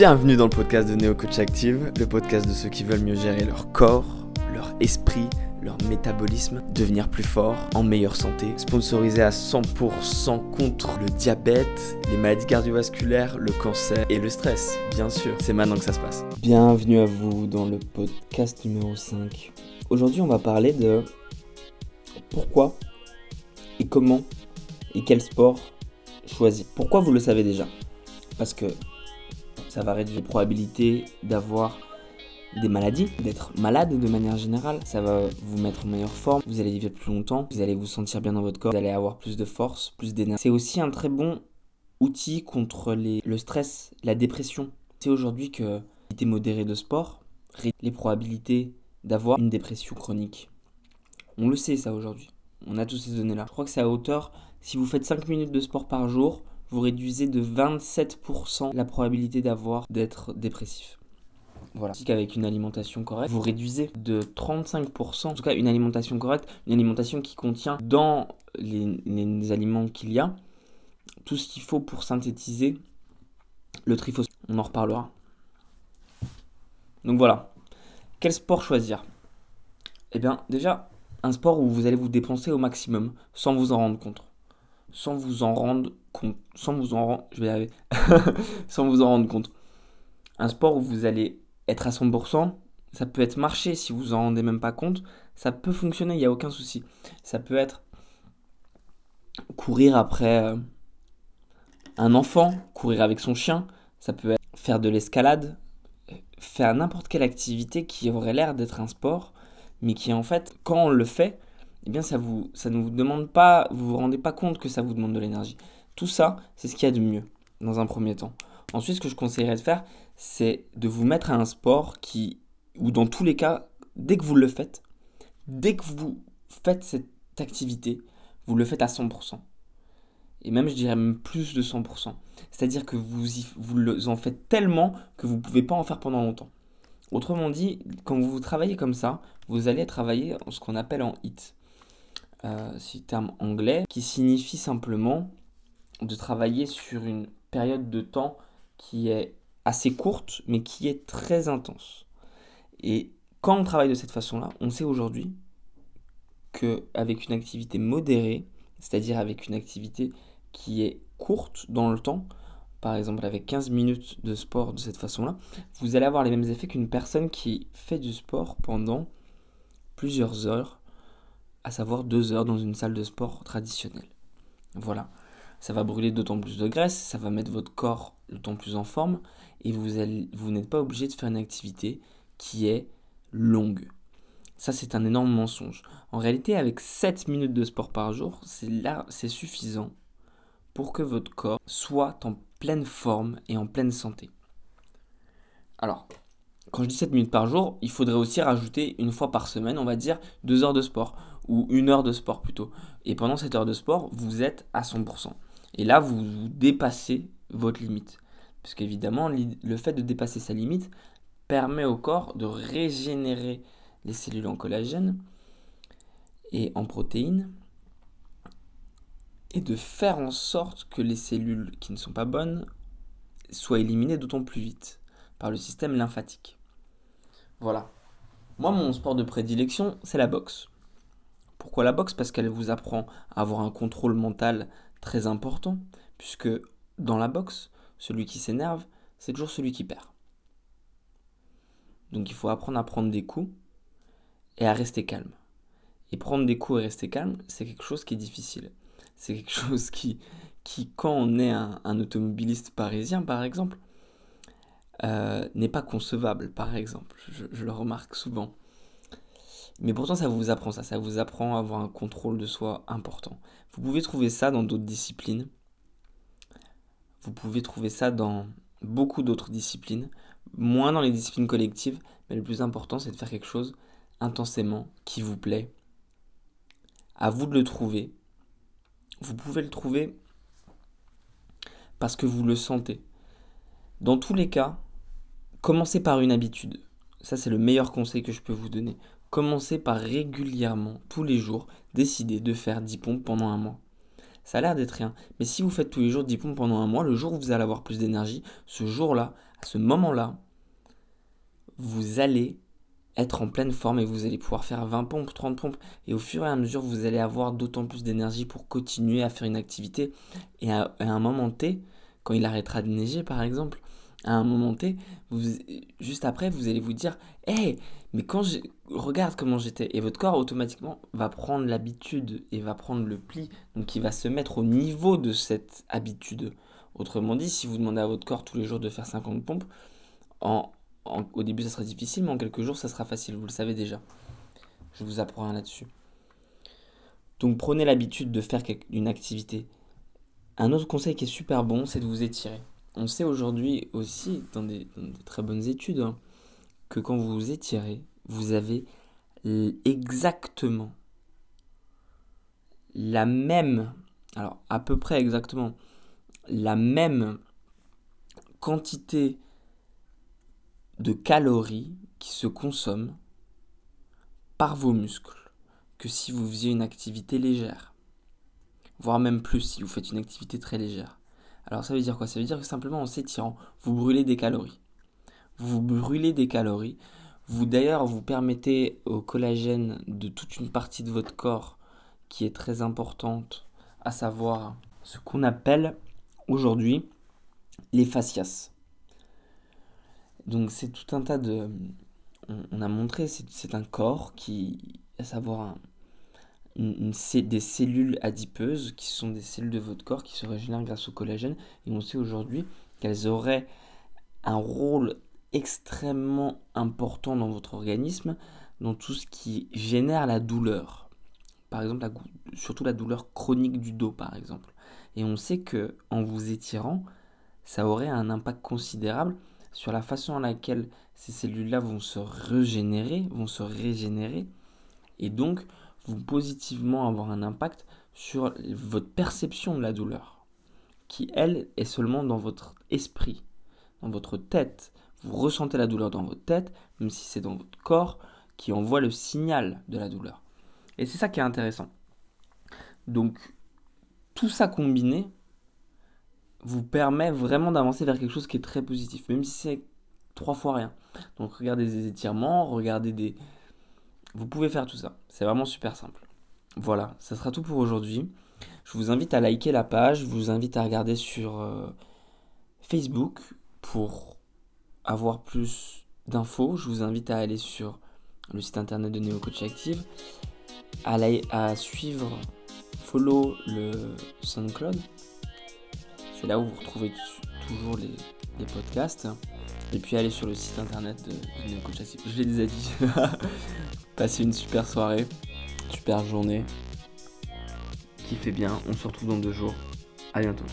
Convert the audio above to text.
Bienvenue dans le podcast de Neo Coach Active, le podcast de ceux qui veulent mieux gérer leur corps, leur esprit, leur métabolisme, devenir plus fort, en meilleure santé, sponsorisé à 100% contre le diabète, les maladies cardiovasculaires, le cancer et le stress, bien sûr. C'est maintenant que ça se passe. Bienvenue à vous dans le podcast numéro 5. Aujourd'hui, on va parler de pourquoi et comment et quel sport choisir. Pourquoi vous le savez déjà? Parce que ça va réduire les probabilités d'avoir des maladies, d'être malade de manière générale. Ça va vous mettre en meilleure forme, vous allez vivre plus longtemps, vous allez vous sentir bien dans votre corps, vous allez avoir plus de force, plus d'énergie. C'est aussi un très bon outil contre le stress, la dépression. C'est aujourd'hui que l'activité modérée de sport réduit les probabilités d'avoir une dépression chronique. On le sait ça aujourd'hui. On a tous ces données-là. Je crois que c'est à hauteur, si vous faites 5 minutes de sport par jour, vous réduisez de 27% la probabilité d'avoir d'être dépressif. Voilà. Qu'avec une alimentation correcte, vous réduisez de 35%, en tout cas une alimentation correcte, une alimentation qui contient dans les, aliments qu'il y a tout ce qu'il faut pour synthétiser le tryphosphate. On en reparlera. Donc voilà. Quel sport choisir? Eh bien, déjà, un sport où vous allez vous dépenser au maximum sans vous en rendre compte sans vous en rendre compte. Sans vous en rendre. Sans vous en rendre compte. Un sport où vous allez être à 100%, ça peut être marcher si vous en rendez même pas compte. Ça peut fonctionner, il n'y a aucun souci. Ça peut être courir après euh, un enfant, courir avec son chien. Ça peut être faire de l'escalade, faire n'importe quelle activité qui aurait l'air d'être un sport, mais qui en fait, quand on le fait, eh bien ça, vous, ça ne vous demande pas, vous vous rendez pas compte que ça vous demande de l'énergie. Tout ça, c'est ce qu'il y a de mieux dans un premier temps. Ensuite, ce que je conseillerais de faire, c'est de vous mettre à un sport qui, ou dans tous les cas, dès que vous le faites, dès que vous faites cette activité, vous le faites à 100%. Et même, je dirais même plus de 100%. C'est-à-dire que vous, vous en faites tellement que vous ne pouvez pas en faire pendant longtemps. Autrement dit, quand vous travaillez comme ça, vous allez travailler ce qu'on appelle en HIT. Euh, c'est terme anglais, qui signifie simplement de travailler sur une période de temps qui est assez courte, mais qui est très intense. Et quand on travaille de cette façon-là, on sait aujourd'hui qu'avec une activité modérée, c'est-à-dire avec une activité qui est courte dans le temps, par exemple avec 15 minutes de sport de cette façon-là, vous allez avoir les mêmes effets qu'une personne qui fait du sport pendant plusieurs heures à savoir deux heures dans une salle de sport traditionnelle. Voilà. Ça va brûler d'autant plus de graisse, ça va mettre votre corps d'autant plus en forme, et vous, vous n'êtes pas obligé de faire une activité qui est longue. Ça, c'est un énorme mensonge. En réalité, avec 7 minutes de sport par jour, c'est c'est suffisant pour que votre corps soit en pleine forme et en pleine santé. Alors, quand je dis 7 minutes par jour, il faudrait aussi rajouter une fois par semaine, on va dire, 2 heures de sport ou une heure de sport plutôt. Et pendant cette heure de sport, vous êtes à 100%. Et là, vous, dépassez votre limite. Parce qu'évidemment, le fait de dépasser sa limite permet au corps de régénérer les cellules en collagène et en protéines et de faire en sorte que les cellules qui ne sont pas bonnes soient éliminées d'autant plus vite par le système lymphatique. Voilà. Moi, mon sport de prédilection, c'est la boxe. Pourquoi la boxe? Parce qu'elle vous apprend à avoir un contrôle mental très important, puisque dans la boxe, celui qui s'énerve, c'est toujours celui qui perd. Donc il faut apprendre à prendre des coups et à rester calme. Et prendre des coups et rester calme, c'est quelque chose qui est difficile. C'est quelque chose qui, quand on est un, automobiliste parisien, par exemple, euh, n'est pas concevable, par exemple. je, le remarque souvent. Mais pourtant, ça vous apprend ça. Ça vous apprend à avoir un contrôle de soi important. Vous pouvez trouver ça dans d'autres disciplines. Vous pouvez trouver ça dans beaucoup d'autres disciplines. Moins dans les disciplines collectives. Mais le plus important, c'est de faire quelque chose intensément qui vous plaît. À vous de le trouver. Vous pouvez le trouver parce que vous le sentez. Dans tous les cas, commencez par une habitude. Ça, c'est le meilleur conseil que je peux vous donner. Commencez par régulièrement, tous les jours, décider de faire 10 pompes pendant un mois. Ça a l'air d'être rien, mais si vous faites tous les jours 10 pompes pendant un mois, le jour où vous allez avoir plus d'énergie, ce jour-là, à ce moment-là, vous allez être en pleine forme et vous allez pouvoir faire 20 pompes, 30 pompes. Et au fur et à mesure, vous allez avoir d'autant plus d'énergie pour continuer à faire une activité. Et à, un moment T, quand il arrêtera de neiger par exemple, à un moment T, juste après, vous allez vous dire Hé, mais quand je regarde comment j'étais. Et votre corps automatiquement va prendre l'habitude et va prendre le pli. Donc il va se mettre au niveau de cette habitude. Autrement dit, si vous demandez à votre corps tous les jours de faire 50 pompes, en, au début ça sera difficile, mais en quelques jours ça sera facile, vous le savez déjà. Je vous apprends là-dessus. Donc prenez l'habitude de faire une activité. Un autre conseil qui est super bon, c'est de vous étirer. On sait aujourd'hui aussi, dans des, très bonnes études, hein, que quand vous vous étirez, vous avez exactement la même, alors à peu près exactement, la même quantité de calories qui se consomment par vos muscles que si vous faisiez une activité légère. Voire même plus si vous faites une activité très légère. Alors ça veut dire quoi? Ça veut dire que simplement en s'étirant, vous brûlez des calories. Vous brûlez des calories. Vous d'ailleurs vous permettez au collagène de toute une partie de votre corps qui est très importante, à savoir ce qu'on appelle aujourd'hui les fascias. Donc c'est tout un tas de... On, a montré, c'est un corps qui, à savoir des cellules adipeuses, qui sont des cellules de votre corps qui se régénèrent grâce au collagène. Et on sait aujourd'hui qu'elles auraient un rôle extrêmement important dans votre organisme, dans tout ce qui génère la douleur. Par exemple, surtout la douleur chronique du dos, par exemple. Et on sait que en vous étirant, ça aurait un impact considérable sur la façon à laquelle ces cellules-là vont se régénérer, vont se régénérer, et donc vont positivement avoir un impact sur votre perception de la douleur, qui elle est seulement dans votre esprit, dans votre tête. Vous ressentez la douleur dans votre tête, même si c'est dans votre corps qui envoie le signal de la douleur. Et c'est ça qui est intéressant. Donc, tout ça combiné, vous permet vraiment d'avancer vers quelque chose qui est très positif, même si c'est trois fois rien. Donc regardez des étirements, regardez des... Vous pouvez faire tout ça. C'est vraiment super simple. Voilà, ça sera tout pour aujourd'hui. Je vous invite à liker la page, je vous invite à regarder sur euh, Facebook pour avoir plus d'infos. Je vous invite à aller sur le site internet de Neo Coach Active, à, à suivre, follow le SoundCloud c'est là où vous retrouvez toujours les, podcasts. Et puis allez sur le site internet de, de Coach Je l'ai déjà dit. Passez une super soirée, super journée. Kiffez bien. On se retrouve dans deux jours. À bientôt.